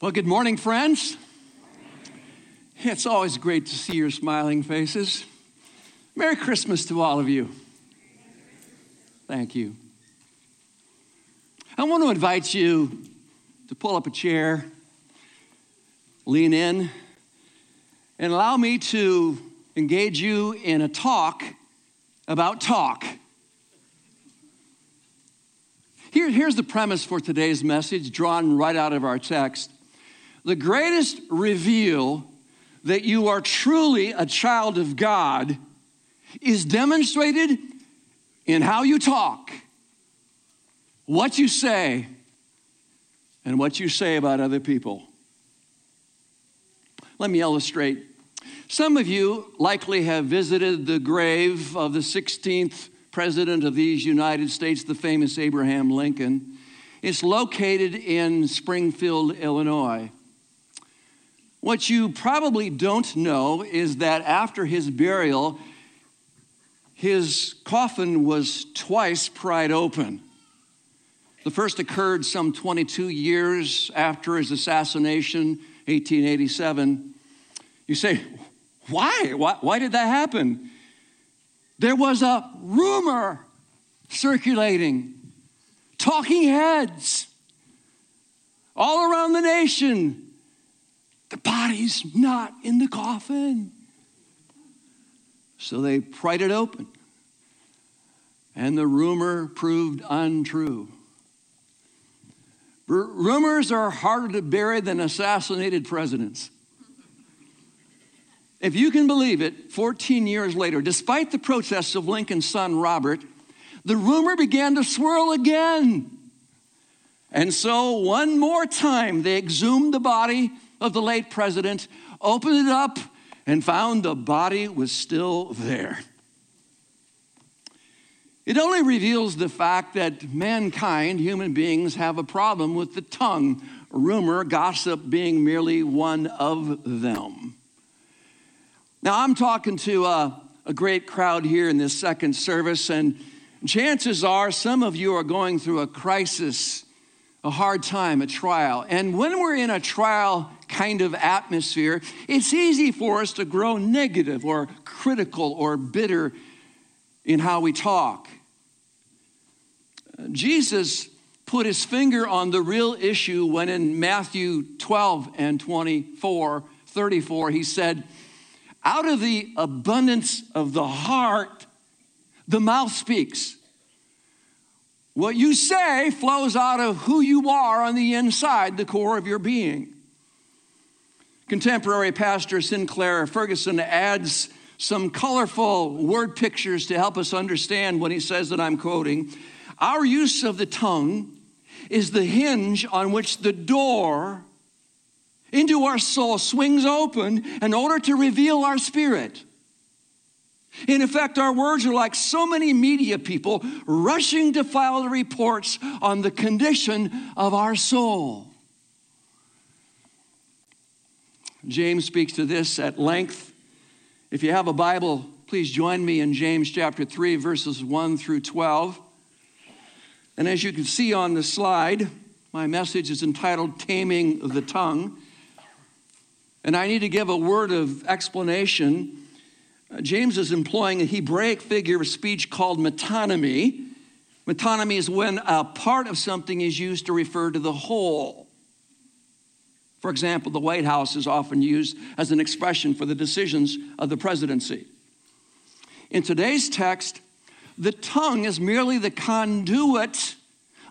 Well, good morning, friends. It's always great to see your smiling faces. Merry Christmas to all of you. Thank you. I want to invite you to pull up a chair, lean in, and allow me to engage you in a talk about talk. Here, here's the premise for today's message, drawn right out of our text. The greatest reveal that you are truly a child of God is demonstrated in how you talk, what you say, and what you say about other people. Let me illustrate. Some of you likely have visited the grave of the 16th president of these United States, the famous Abraham Lincoln. It's located in Springfield, Illinois. What you probably don't know is that after his burial, his coffin was twice pried open. The first occurred some 22 years after his assassination, 1887. You say, why? Why, why did that happen? There was a rumor circulating, talking heads all around the nation the body's not in the coffin. So they pried it open, and the rumor proved untrue. R- rumors are harder to bury than assassinated presidents. If you can believe it, 14 years later, despite the protests of Lincoln's son Robert, the rumor began to swirl again. And so, one more time, they exhumed the body of the late president, opened it up, and found the body was still there. It only reveals the fact that mankind, human beings, have a problem with the tongue, rumor, gossip being merely one of them. Now, I'm talking to a, a great crowd here in this second service, and chances are some of you are going through a crisis, a hard time, a trial. And when we're in a trial kind of atmosphere, it's easy for us to grow negative or critical or bitter in how we talk. Jesus put his finger on the real issue when in Matthew 12 and 24, 34, he said, Out of the abundance of the heart, the mouth speaks. What you say flows out of who you are on the inside, the core of your being. Contemporary pastor Sinclair Ferguson adds some colorful word pictures to help us understand when he says that I'm quoting Our use of the tongue is the hinge on which the door into our soul swings open in order to reveal our spirit. In effect, our words are like so many media people rushing to file the reports on the condition of our soul. James speaks to this at length. If you have a Bible, please join me in James chapter 3, verses 1 through 12. And as you can see on the slide, my message is entitled Taming the Tongue. And I need to give a word of explanation. Uh, James is employing a Hebraic figure of speech called metonymy. Metonymy is when a part of something is used to refer to the whole. For example, the White House is often used as an expression for the decisions of the presidency. In today's text, the tongue is merely the conduit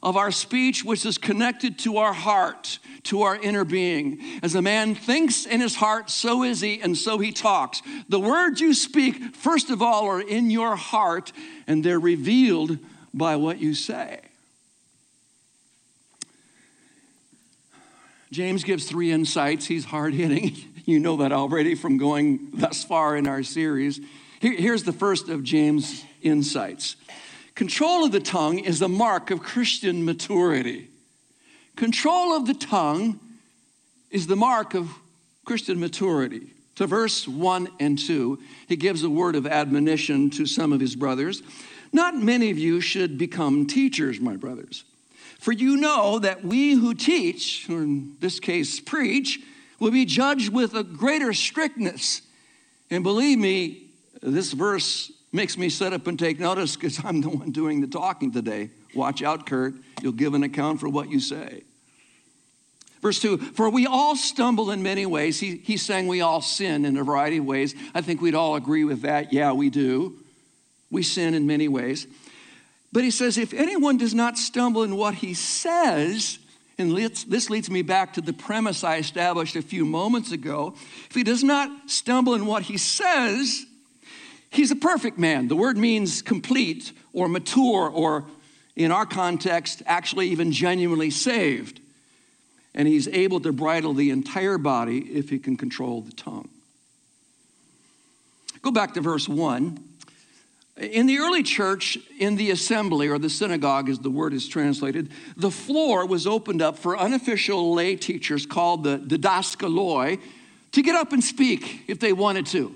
of our speech, which is connected to our heart, to our inner being. As a man thinks in his heart, so is he, and so he talks. The words you speak, first of all, are in your heart, and they're revealed by what you say. James gives three insights. He's hard hitting. You know that already from going thus far in our series. here's the first of James' insights Control of the tongue is the mark of Christian maturity. Control of the tongue is the mark of Christian maturity. To verse 1 and 2, he gives a word of admonition to some of his brothers. Not many of you should become teachers, my brothers For you know that we who teach, or in this case preach, will be judged with a greater strictness. And believe me, this verse makes me sit up and take notice because I'm the one doing the talking today. Watch out, Curt. You'll give an account for what you say. Verse 2 For we all stumble in many ways. He, he's saying we all sin in a variety of ways. I think we'd all agree with that. Yeah, we do. We sin in many ways. But he says, if anyone does not stumble in what he says, and this leads me back to the premise I established a few moments ago. If he does not stumble in what he says, he's a perfect man. The word means complete or mature, or in our context, actually even genuinely saved. And he's able to bridle the entire body if he can control the tongue. Go back to verse 1. In the early church, in the assembly or the synagogue, as the word is translated, the floor was opened up for unofficial lay teachers called the didaskaloi to get up and speak if they wanted to,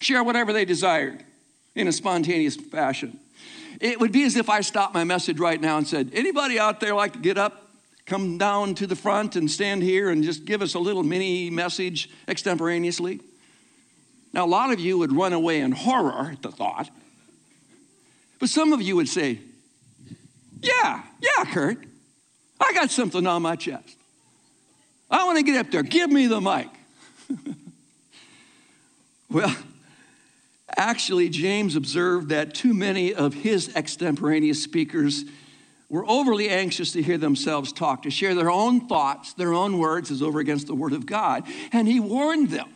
share whatever they desired in a spontaneous fashion. It would be as if I stopped my message right now and said, Anybody out there like to get up, come down to the front and stand here and just give us a little mini message extemporaneously? Now, a lot of you would run away in horror at the thought, but some of you would say, Yeah, yeah, Curt, I got something on my chest. I want to get up there. Give me the mic. well, actually, James observed that too many of his extemporaneous speakers were overly anxious to hear themselves talk, to share their own thoughts, their own words, as over against the Word of God. And he warned them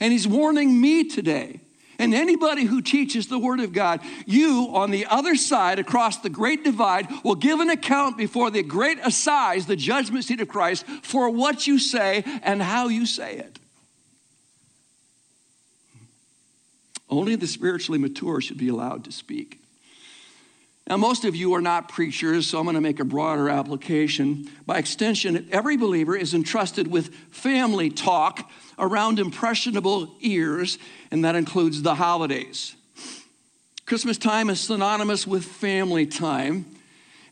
and he's warning me today and anybody who teaches the Word of God, you on the other side, across the great divide, will give an account before the great assize, the judgment seat of Christ, for what you say and how you say it. Only the spiritually mature should be allowed to speak. Now, most of you are not preachers, so I'm going to make a broader application. By extension, every believer is entrusted with family talk around impressionable ears, and that includes the holidays. Christmas time is synonymous with family time,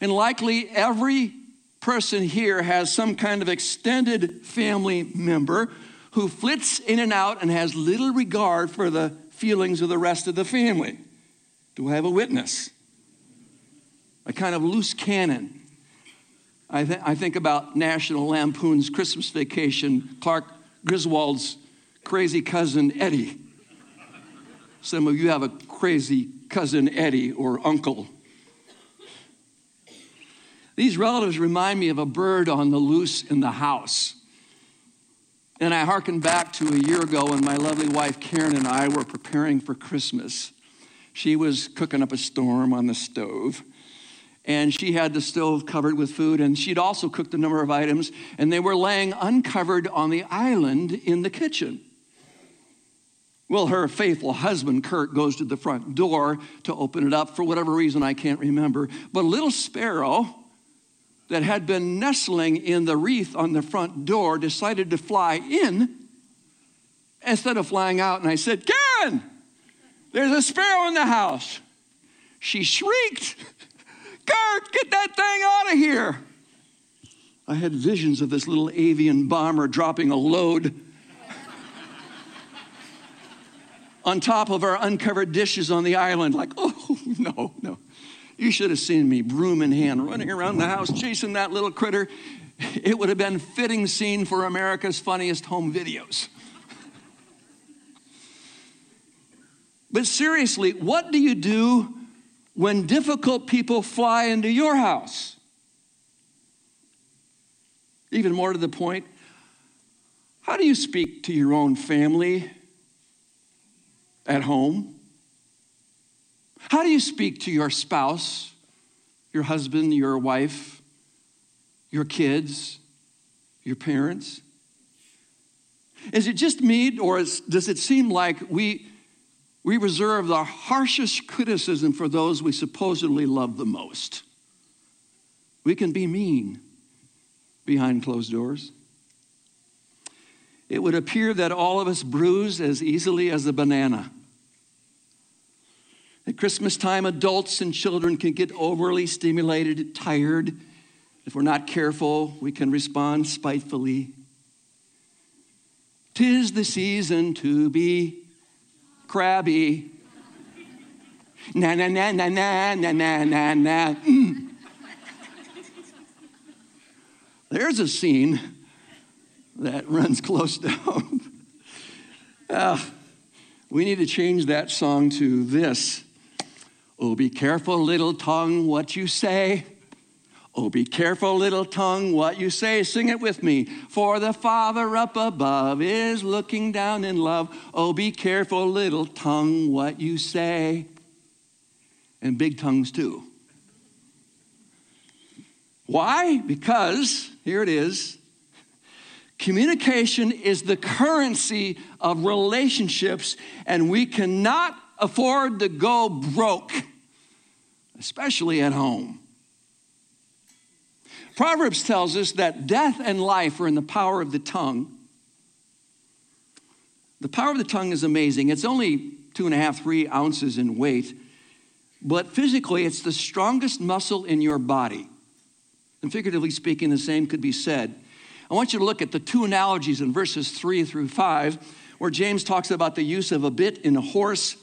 and likely every person here has some kind of extended family member who flits in and out and has little regard for the feelings of the rest of the family. Do I have a witness? A kind of loose cannon. I, th- I think about National Lampoon's Christmas Vacation, Clark Griswold's crazy cousin Eddie. Some of you have a crazy cousin Eddie or uncle. These relatives remind me of a bird on the loose in the house. And I hearken back to a year ago when my lovely wife Karen and I were preparing for Christmas. She was cooking up a storm on the stove and she had the stove covered with food, and she'd also cooked a number of items, and they were laying uncovered on the island in the kitchen. Well, her faithful husband, Curt, goes to the front door to open it up for whatever reason I can't remember. But a little sparrow that had been nestling in the wreath on the front door decided to fly in instead of flying out. And I said, Karen, there's a sparrow in the house. She shrieked. Curt, get that thing out of here. I had visions of this little avian bomber dropping a load on top of our uncovered dishes on the island, like, oh, no, no. You should have seen me, broom in hand, running around the house chasing that little critter. It would have been fitting scene for America's funniest home videos. but seriously, what do you do when difficult people fly into your house. Even more to the point, how do you speak to your own family at home? How do you speak to your spouse, your husband, your wife, your kids, your parents? Is it just me, or is, does it seem like we we reserve the harshest criticism for those we supposedly love the most. We can be mean behind closed doors. It would appear that all of us bruise as easily as a banana. At Christmas time, adults and children can get overly stimulated, tired. If we're not careful, we can respond spitefully. Tis the season to be crabby. Na na na na na na na na na. Mm. There's a scene that runs close to home. Uh, we need to change that song to this. Oh, be careful, little tongue, what you say. Oh, be careful, little tongue, what you say. Sing it with me. For the Father up above is looking down in love. Oh, be careful, little tongue, what you say. And big tongues, too. Why? Because, here it is, communication is the currency of relationships, and we cannot afford to go broke, especially at home. Proverbs tells us that death and life are in the power of the tongue. The power of the tongue is amazing. It's only two and a half, three ounces in weight, but physically, it's the strongest muscle in your body. And figuratively speaking, the same could be said. I want you to look at the two analogies in verses three through five, where James talks about the use of a bit in a horse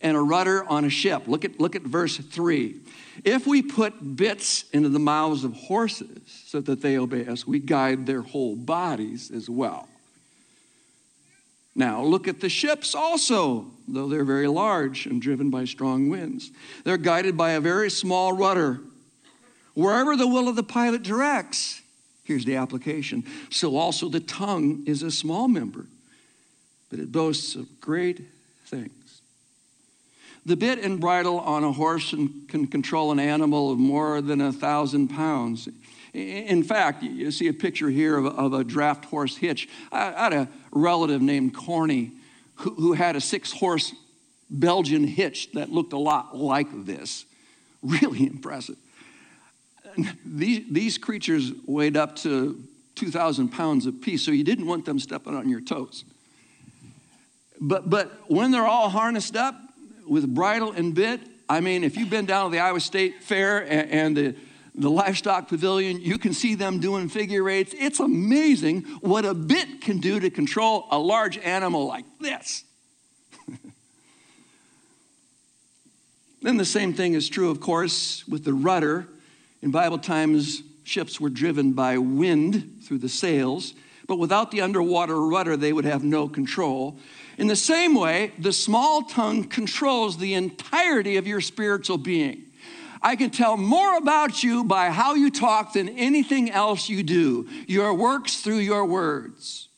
and a rudder on a ship. Look at, look at verse 3. If we put bits into the mouths of horses so that they obey us, we guide their whole bodies as well. Now, look at the ships also, though they're very large and driven by strong winds. They're guided by a very small rudder. Wherever the will of the pilot directs, here's the application. So also the tongue is a small member, but it boasts of great things. The bit and bridle on a horse can control an animal of more than a thousand pounds. In fact, you see a picture here of a, of a draft horse hitch. I, had a relative named Corny who, who had a six horse Belgian hitch that looked a lot like this. Really impressive. These, these creatures weighed up to 2,000 pounds apiece, so you didn't want them stepping on your toes. But, but when they're all harnessed up, with bridle and bit. I mean, if you've been down to the Iowa State Fair and, and the, the livestock pavilion, you can see them doing figure eights. It's amazing what a bit can do to control a large animal like this. then the same thing is true, of course, with the rudder. In Bible times, ships were driven by wind through the sails, but without the underwater rudder, they would have no control. In the same way, the small tongue controls the entirety of your spiritual being. I can tell more about you by how you talk than anything else you do. Your works through your words.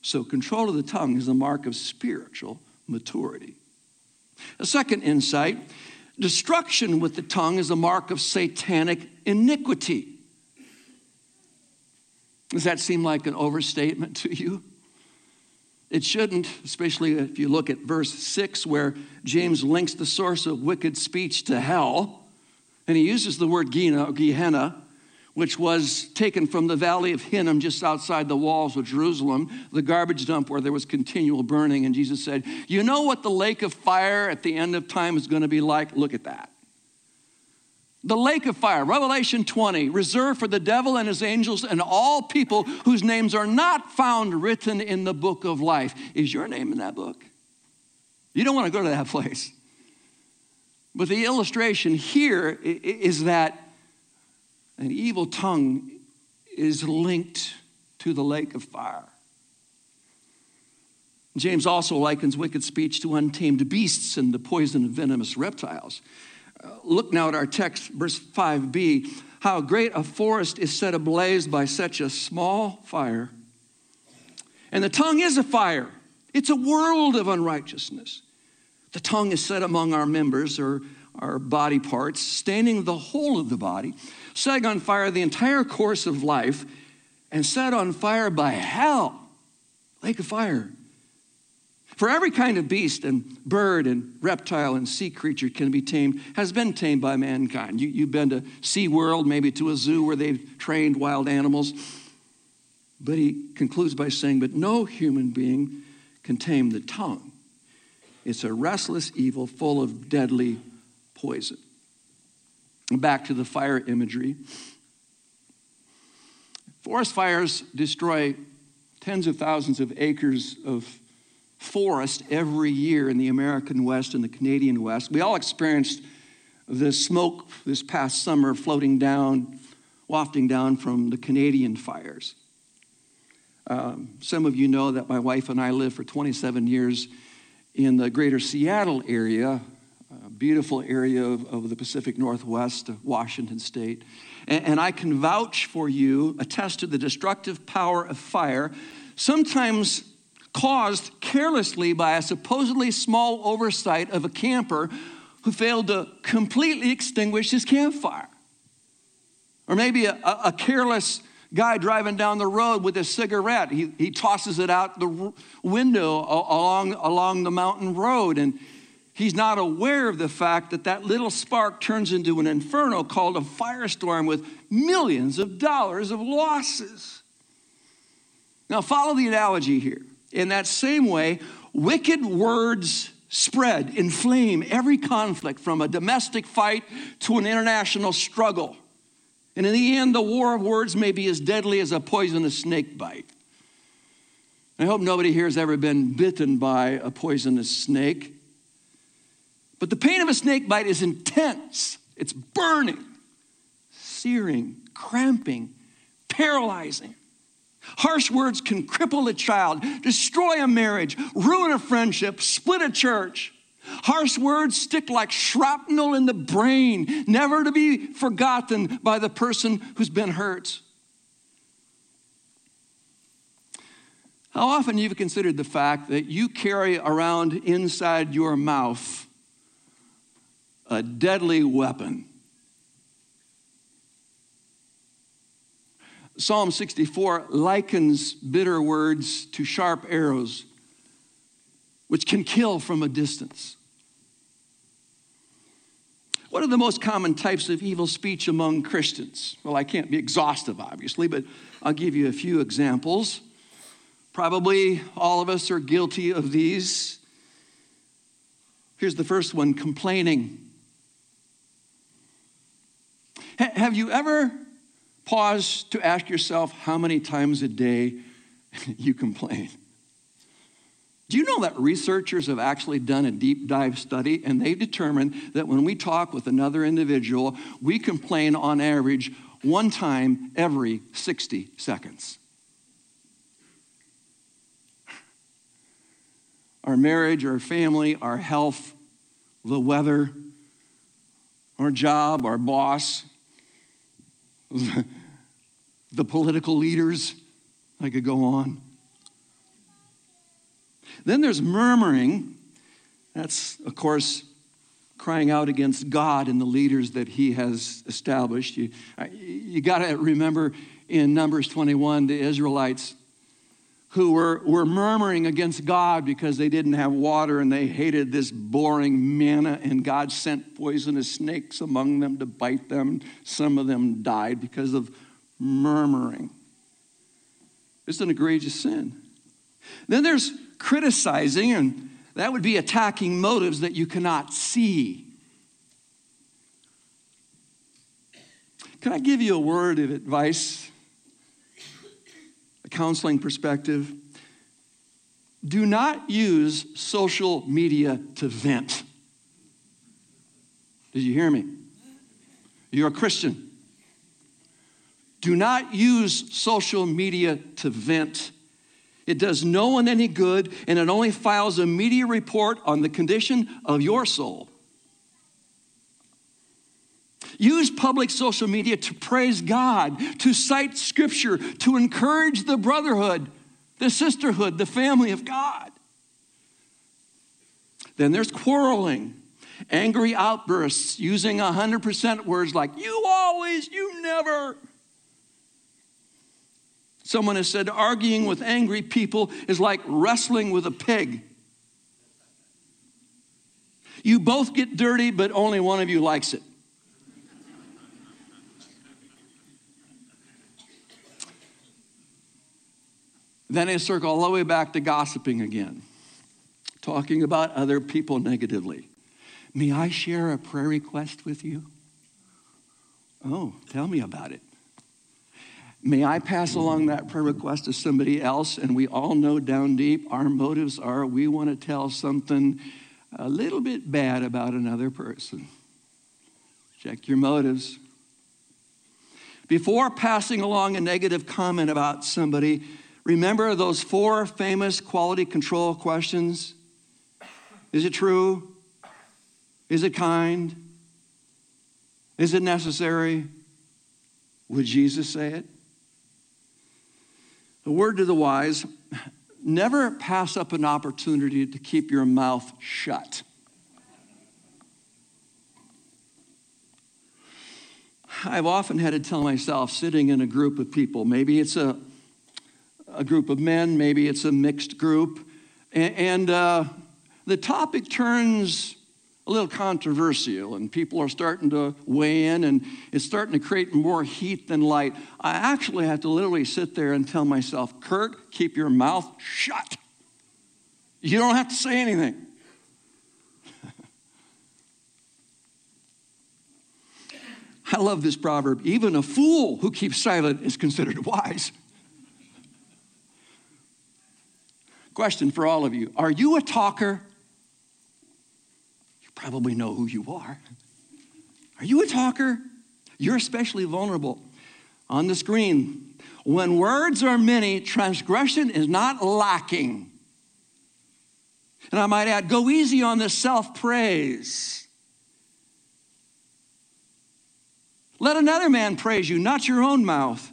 So, control of the tongue is a mark of spiritual maturity. A second insight destruction with the tongue is a mark of satanic iniquity. Does that seem like an overstatement to you? It shouldn't, especially if you look at verse 6, where James links the source of wicked speech to hell. And he uses the word Gehenna, which was taken from the valley of Hinnom, just outside the walls of Jerusalem, the garbage dump where there was continual burning. And Jesus said, You know what the lake of fire at the end of time is going to be like? Look at that. The lake of fire, Revelation 20, reserved for the devil and his angels and all people whose names are not found written in the book of life. Is your name in that book? You don't want to go to that place. But the illustration here is that an evil tongue is linked to the lake of fire. James also likens wicked speech to untamed beasts and the poison of venomous reptiles. Uh, look now at our text, verse 5b. How great a forest is set ablaze by such a small fire. And the tongue is a fire, it's a world of unrighteousness. The tongue is set among our members or our body parts, staining the whole of the body, setting on fire the entire course of life, and set on fire by hell, lake of fire. For every kind of beast and bird and reptile and sea creature can be tamed, has been tamed by mankind. You, have been to Sea World, maybe to a zoo where they've trained wild animals. But he concludes by saying, But no human being can tame the tongue. It's a restless evil full of deadly poison. Back to the fire imagery. Forest fires destroy tens of thousands of acres of forest every year in the American West and the Canadian West. We all experienced the smoke this past summer floating down, wafting down from the Canadian fires. Um, some of you know that my wife and I lived for 27 years in the greater Seattle area, a beautiful area of, of the Pacific Northwest of Washington State. And, and I can vouch for you, attest to the destructive power of fire, sometimes caused carelessly by a supposedly small oversight of a camper who failed to completely extinguish his campfire. Or maybe a, a careless guy driving down the road with a cigarette. He, he tosses it out the window along, along the mountain road, and he's not aware of the fact that that little spark turns into an inferno called a firestorm with millions of dollars of losses. Now, follow the analogy here. In that same way, wicked words spread, inflame every conflict from a domestic fight to an international struggle. And in the end, the war of words may be as deadly as a poisonous snake bite. I hope nobody here has ever been bitten by a poisonous snake. But the pain of a snake bite is intense, it's burning, searing, cramping, paralyzing. Harsh words can cripple a child, destroy a marriage, ruin a friendship, split a church. Harsh words stick like shrapnel in the brain, never to be forgotten by the person who's been hurt. How often have you've considered the fact that you carry around inside your mouth a deadly weapon Psalm 64 likens bitter words to sharp arrows, which can kill from a distance. What are the most common types of evil speech among Christians? Well, I can't be exhaustive, obviously, but I'll give you a few examples. Probably all of us are guilty of these. Here's the first one complaining. H- have you ever Pause to ask yourself how many times a day you complain. Do you know that researchers have actually done a deep dive study and they've determined that when we talk with another individual, we complain on average one time every 60 seconds? Our marriage, our family, our health, the weather, our job, our boss, the political leaders. I could go on. Then there's murmuring. That's, of course, crying out against God and the leaders that he has established. You, you got to remember in Numbers 21, the Israelites who were, were murmuring against God because they didn't have water and they hated this boring manna, and God sent poisonous snakes among them to bite them. Some of them died because of murmuring. It's an egregious sin. Then there's criticizing, and that would be attacking motives that you cannot see. Can I give you a word of advice, a counseling perspective? Do not use social media to vent. Did you hear me? You're a Christian. Do not use social media to vent. It does no one any good, and it only files a media report on the condition of your soul. Use public social media to praise God, to cite scripture, to encourage the brotherhood, the sisterhood, the family of God. Then there's quarreling, angry outbursts using 100% words like, you always, you never. Someone has said arguing with angry people is like wrestling with a pig. You both get dirty, but only one of you likes it. then I circle all the way back to gossiping again. talking about other people negatively. May I share a prayer request with you? Oh, tell me about it. May I pass along that prayer request to somebody else? And we all know down deep our motives are we want to tell something a little bit bad about another person. Check your motives. Before passing along a negative comment about somebody, remember those four famous quality control questions? Is it true? Is it kind? Is it necessary? Would Jesus say it? A word to the wise never pass up an opportunity to keep your mouth shut. I've often had to tell myself, sitting in a group of people, maybe it's a, a group of men, maybe it's a mixed group, and, and uh, the topic turns a little controversial, and people are starting to weigh in, and it's starting to create more heat than light. I actually have to literally sit there and tell myself, Curt, keep your mouth shut. You don't have to say anything. I love this proverb. Even a fool who keeps silent is considered wise. Question for all of you Are you a talker? Probably know who you are. Are you a talker? You're especially vulnerable. On the screen, when words are many, transgression is not lacking. And I might add, go easy on the self praise. Let another man praise you, not your own mouth.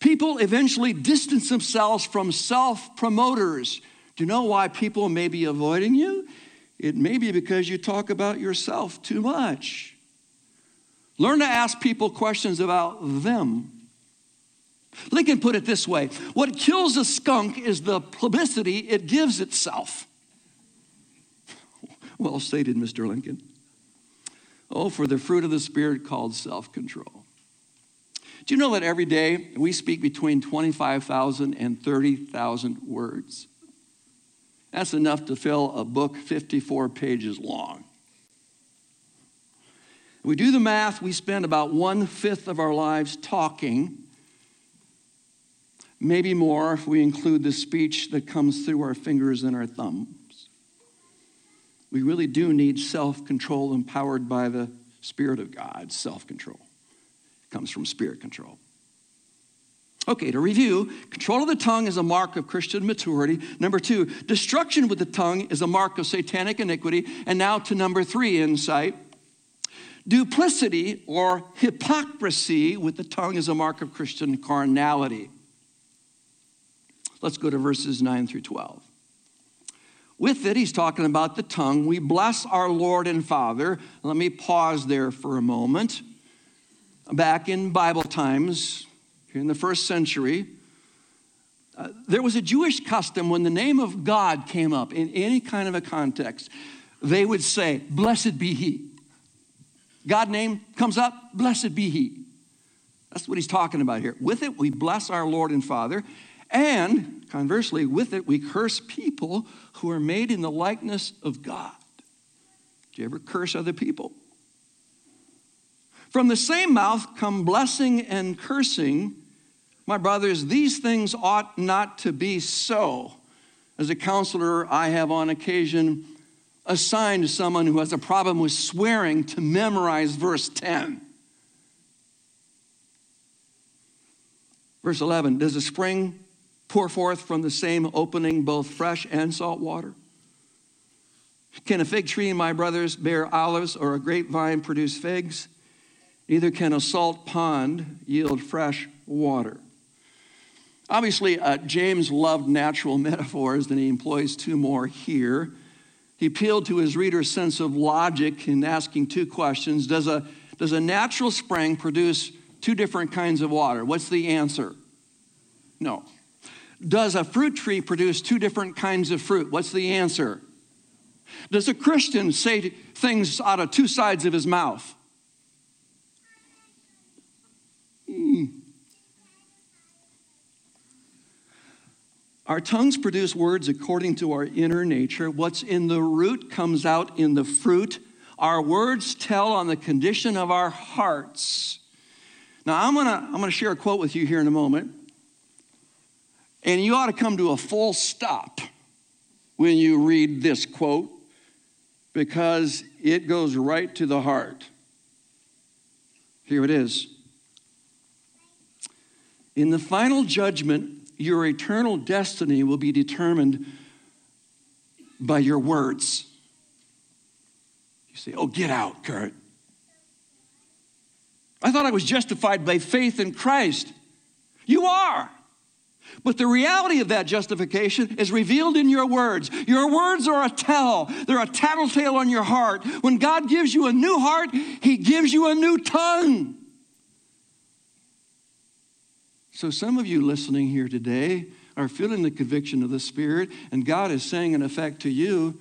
People eventually distance themselves from self promoters. Do you know why people may be avoiding you? It may be because you talk about yourself too much. Learn to ask people questions about them. Lincoln put it this way What kills a skunk is the publicity it gives itself. Well stated, Mr. Lincoln. Oh, for the fruit of the Spirit called self control. Do you know that every day we speak between 25,000 and 30,000 words? That's enough to fill a book 54 pages long. We do the math, we spend about one fifth of our lives talking, maybe more if we include the speech that comes through our fingers and our thumbs. We really do need self control empowered by the Spirit of God. Self control comes from spirit control. Okay, to review, control of the tongue is a mark of Christian maturity. Number two, destruction with the tongue is a mark of satanic iniquity. And now to number three, insight. Duplicity or hypocrisy with the tongue is a mark of Christian carnality. Let's go to verses 9 through 12. With it, he's talking about the tongue. We bless our Lord and Father. Let me pause there for a moment. Back in Bible times, in the first century, uh, there was a Jewish custom when the name of God came up in any kind of a context, they would say, Blessed be He. God name comes up, blessed be He. That's what he's talking about here. With it, we bless our Lord and Father. And conversely, with it, we curse people who are made in the likeness of God. Do you ever curse other people? From the same mouth come blessing and cursing. My brothers, these things ought not to be so. As a counselor, I have on occasion assigned someone who has a problem with swearing to memorize verse 10. Verse 11 Does a spring pour forth from the same opening both fresh and salt water? Can a fig tree, my brothers, bear olives or a grapevine produce figs? Neither can a salt pond yield fresh water. Obviously, uh, James loved natural metaphors, and he employs two more here. He appealed to his reader's sense of logic in asking two questions Does a, does a natural spring produce two different kinds of water? What's the answer? No. Does a fruit tree produce two different kinds of fruit? What's the answer? Does a Christian say things out of two sides of his mouth? Our tongues produce words according to our inner nature. What's in the root comes out in the fruit. Our words tell on the condition of our hearts. Now, I'm going to I'm going to share a quote with you here in a moment. And you ought to come to a full stop when you read this quote because it goes right to the heart. Here it is. In the final judgment, your eternal destiny will be determined by your words. You say, Oh, get out, Curt. I thought I was justified by faith in Christ. You are. But the reality of that justification is revealed in your words. Your words are a tell, they're a tattletale on your heart. When God gives you a new heart, He gives you a new tongue. So, some of you listening here today are feeling the conviction of the Spirit, and God is saying, in effect, to you,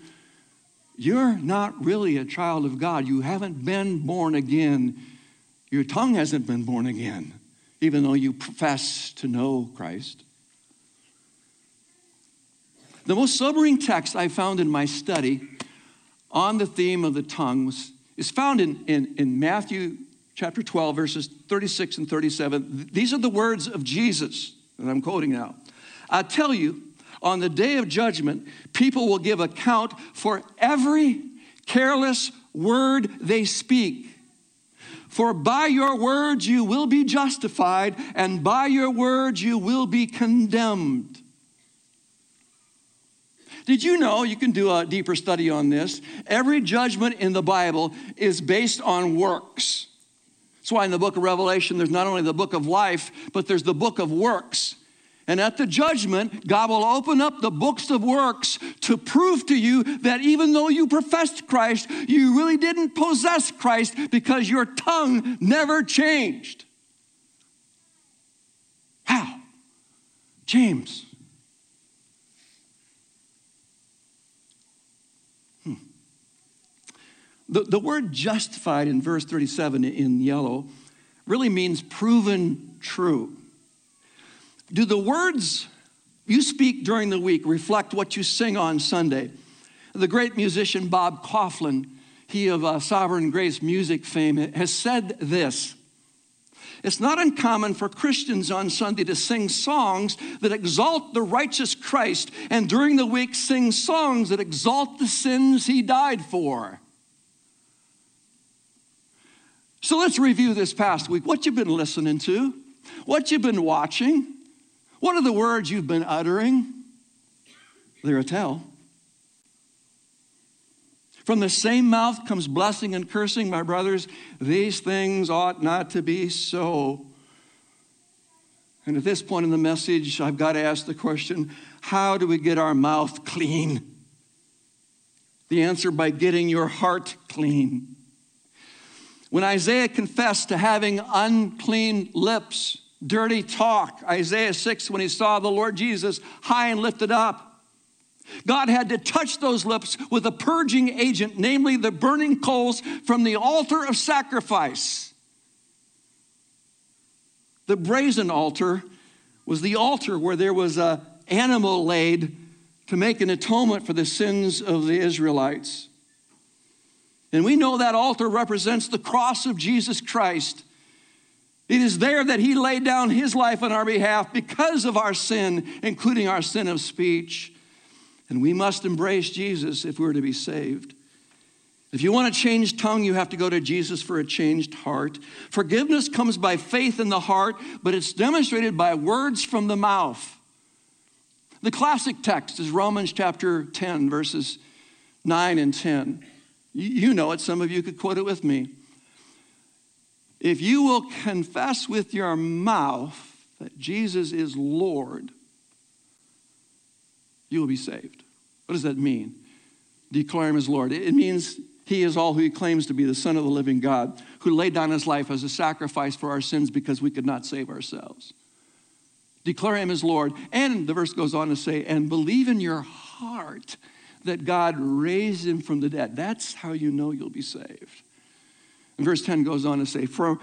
You're not really a child of God. You haven't been born again. Your tongue hasn't been born again, even though you profess to know Christ. The most sobering text I found in my study on the theme of the tongue was, is found in, in, in Matthew chapter 12, verses 36 and 37. These are the words of Jesus that I'm quoting now. I tell you, on the day of judgment, people will give account for every careless word they speak. For by your words you will be justified, and by your words you will be condemned. Did you know, you can do a deeper study on this, every judgment in the Bible is based on works. That's why in the book of Revelation, there's not only the book of life, but there's the book of works. And at the judgment, God will open up the books of works to prove to you that even though you professed Christ, you really didn't possess Christ because your tongue never changed. How? James. The, the word justified in verse 37 in yellow really means proven true. Do the words you speak during the week reflect what you sing on Sunday? The great musician Bob Kauflin, he of uh, Sovereign Grace music fame, has said this. It's not uncommon for Christians on Sunday to sing songs that exalt the righteous Christ, and during the week sing songs that exalt the sins he died for. So let's review this past week. What you've been listening to, what you've been watching, what are the words you've been uttering? They're a tell. From the same mouth comes blessing and cursing, my brothers. These things ought not to be so. And at this point in the message, I've got to ask the question how do we get our mouth clean? The answer by getting your heart clean. When Isaiah confessed to having unclean lips, dirty talk, Isaiah 6, when he saw the Lord Jesus high and lifted up, God had to touch those lips with a purging agent, namely the burning coals from the altar of sacrifice. The brazen altar was the altar where there was an animal laid to make an atonement for the sins of the Israelites. And we know that altar represents the cross of Jesus Christ. It is there that he laid down his life on our behalf because of our sin, including our sin of speech. And we must embrace Jesus if we're to be saved. If you want a changed tongue, you have to go to Jesus for a changed heart. Forgiveness comes by faith in the heart, but it's demonstrated by words from the mouth. The classic text is Romans chapter 10, verses 9 and 10. You know it, some of you could quote it with me. If you will confess with your mouth that Jesus is Lord, you will be saved. What does that mean? Declare him as Lord. It means he is all who he claims to be the Son of the living God, who laid down his life as a sacrifice for our sins because we could not save ourselves. Declare him as Lord. And the verse goes on to say, and believe in your heart that God raised him from the dead. That's how you know you'll be saved. And verse 10 goes on to say, For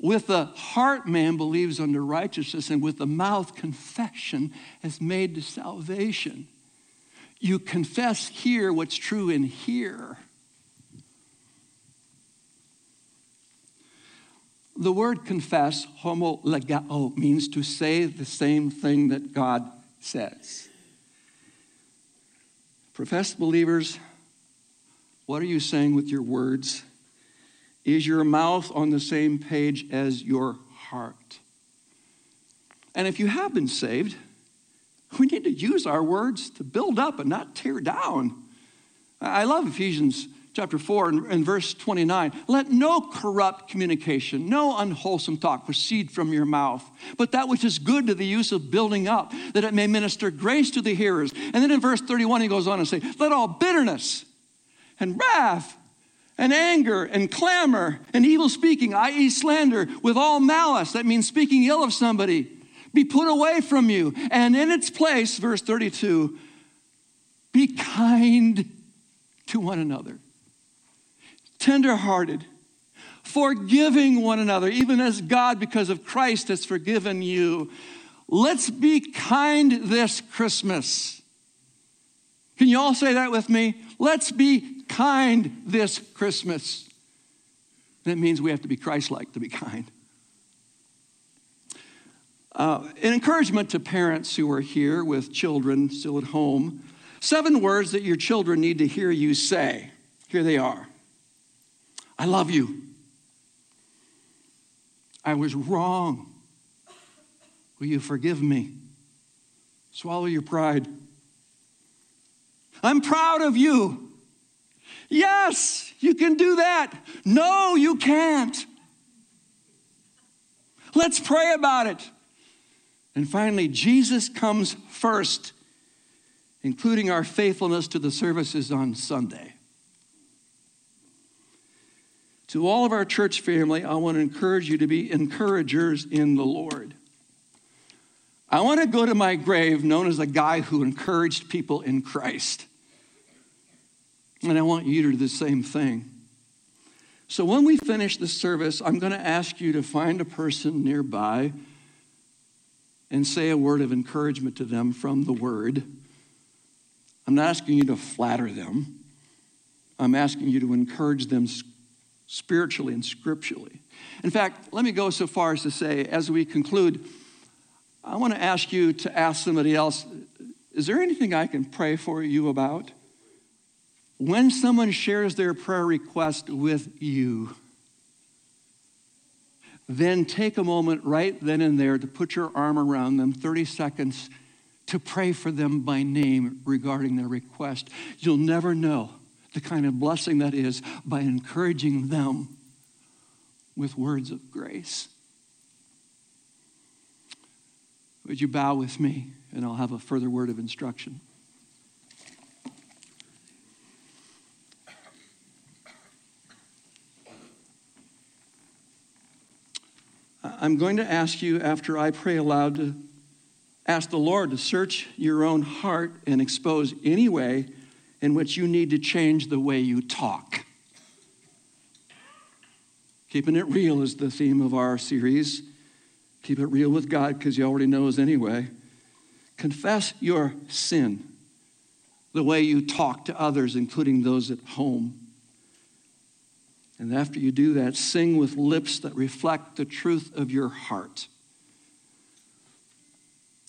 With the heart, man believes unto righteousness, and with the mouth, confession is made to salvation. You confess here what's true in here. The word confess, homologeo, means to say the same thing that God says. Professed believers, what are you saying with your words? Is your mouth on the same page as your heart? And if you have been saved, we need to use our words to build up and not tear down. I love Ephesians chapter 4 and, and, verse 29 let no corrupt communication no unwholesome talk proceed from your mouth but that which is good to the use of building up that it may minister grace to the hearers. And then in verse 31 he goes on and say let all bitterness and wrath and anger and clamor and evil speaking i.e slander with all malice that means speaking ill of somebody be put away from you and in its place verse 32 be kind to one another tenderhearted, forgiving one another, even as God, because of Christ, has forgiven you. Let's be kind this Christmas. Can you all say that with me? Let's be kind this Christmas. That means we have to be Christ like to be kind. Uh, an encouragement to parents who are here with children still at home seven words that your children need to hear you say. Here they are I love you. I was wrong. Will you forgive me? Swallow your pride. I'm proud of you. Yes, you can do that. No, you can't. Let's pray about it. And finally, Jesus comes first, including our faithfulness to the services on Sunday. To all of our church family, I want to encourage you to be encouragers in the Lord. I want to go to my grave known as a guy who encouraged people in Christ. And I want you to do the same thing. So when we finish the service, I'm going to ask you to find a person nearby and say a word of encouragement to them from the word. I'm not asking you to flatter them. I'm asking you to encourage them spiritually and scripturally. In fact, let me go so far as to say, as we conclude, I want to ask you to ask somebody else is there anything I can pray for you about? When someone shares their prayer request with you, then take a moment right then and there to put your arm around them, 30 seconds, to pray for them by name regarding their request. You'll never know the kind of blessing that is by encouraging them with words of grace. Would you bow with me and I'll have a further word of instruction? I'm going to ask you after I pray aloud to ask the Lord to search your own heart and expose any way in which you need to change the way you talk. Keeping it real is the theme of our series. Keep it real with God because He already knows anyway. Confess your sin, the way you talk to others, including those at home. And after you do that, sing with lips that reflect the truth of your heart.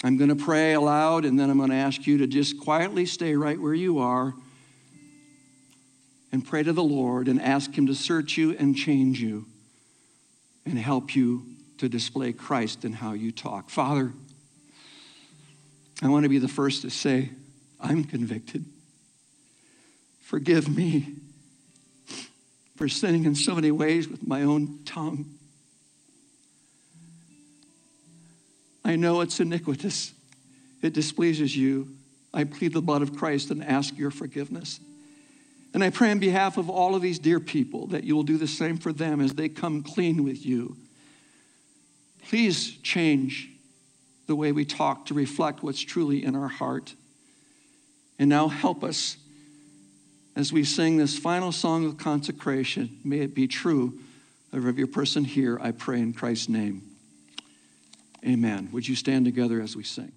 I'm going to pray aloud, and then I'm going to ask you to just quietly stay right where you are and pray to the Lord and ask Him to search you and change you and help you to display Christ in how you talk. Father, I want to be the first to say, I'm convicted. Forgive me for sinning in so many ways with my own tongue. I know it's iniquitous. It displeases you. I plead the blood of Christ and ask your forgiveness. And I pray on behalf of all of these dear people that you will do the same for them as they come clean with you. Please change the way we talk to reflect what's truly in our heart. And now help us as we sing this final song of consecration. May it be true of Every person here, I pray in Christ's name. Amen. Would you stand together as we sing?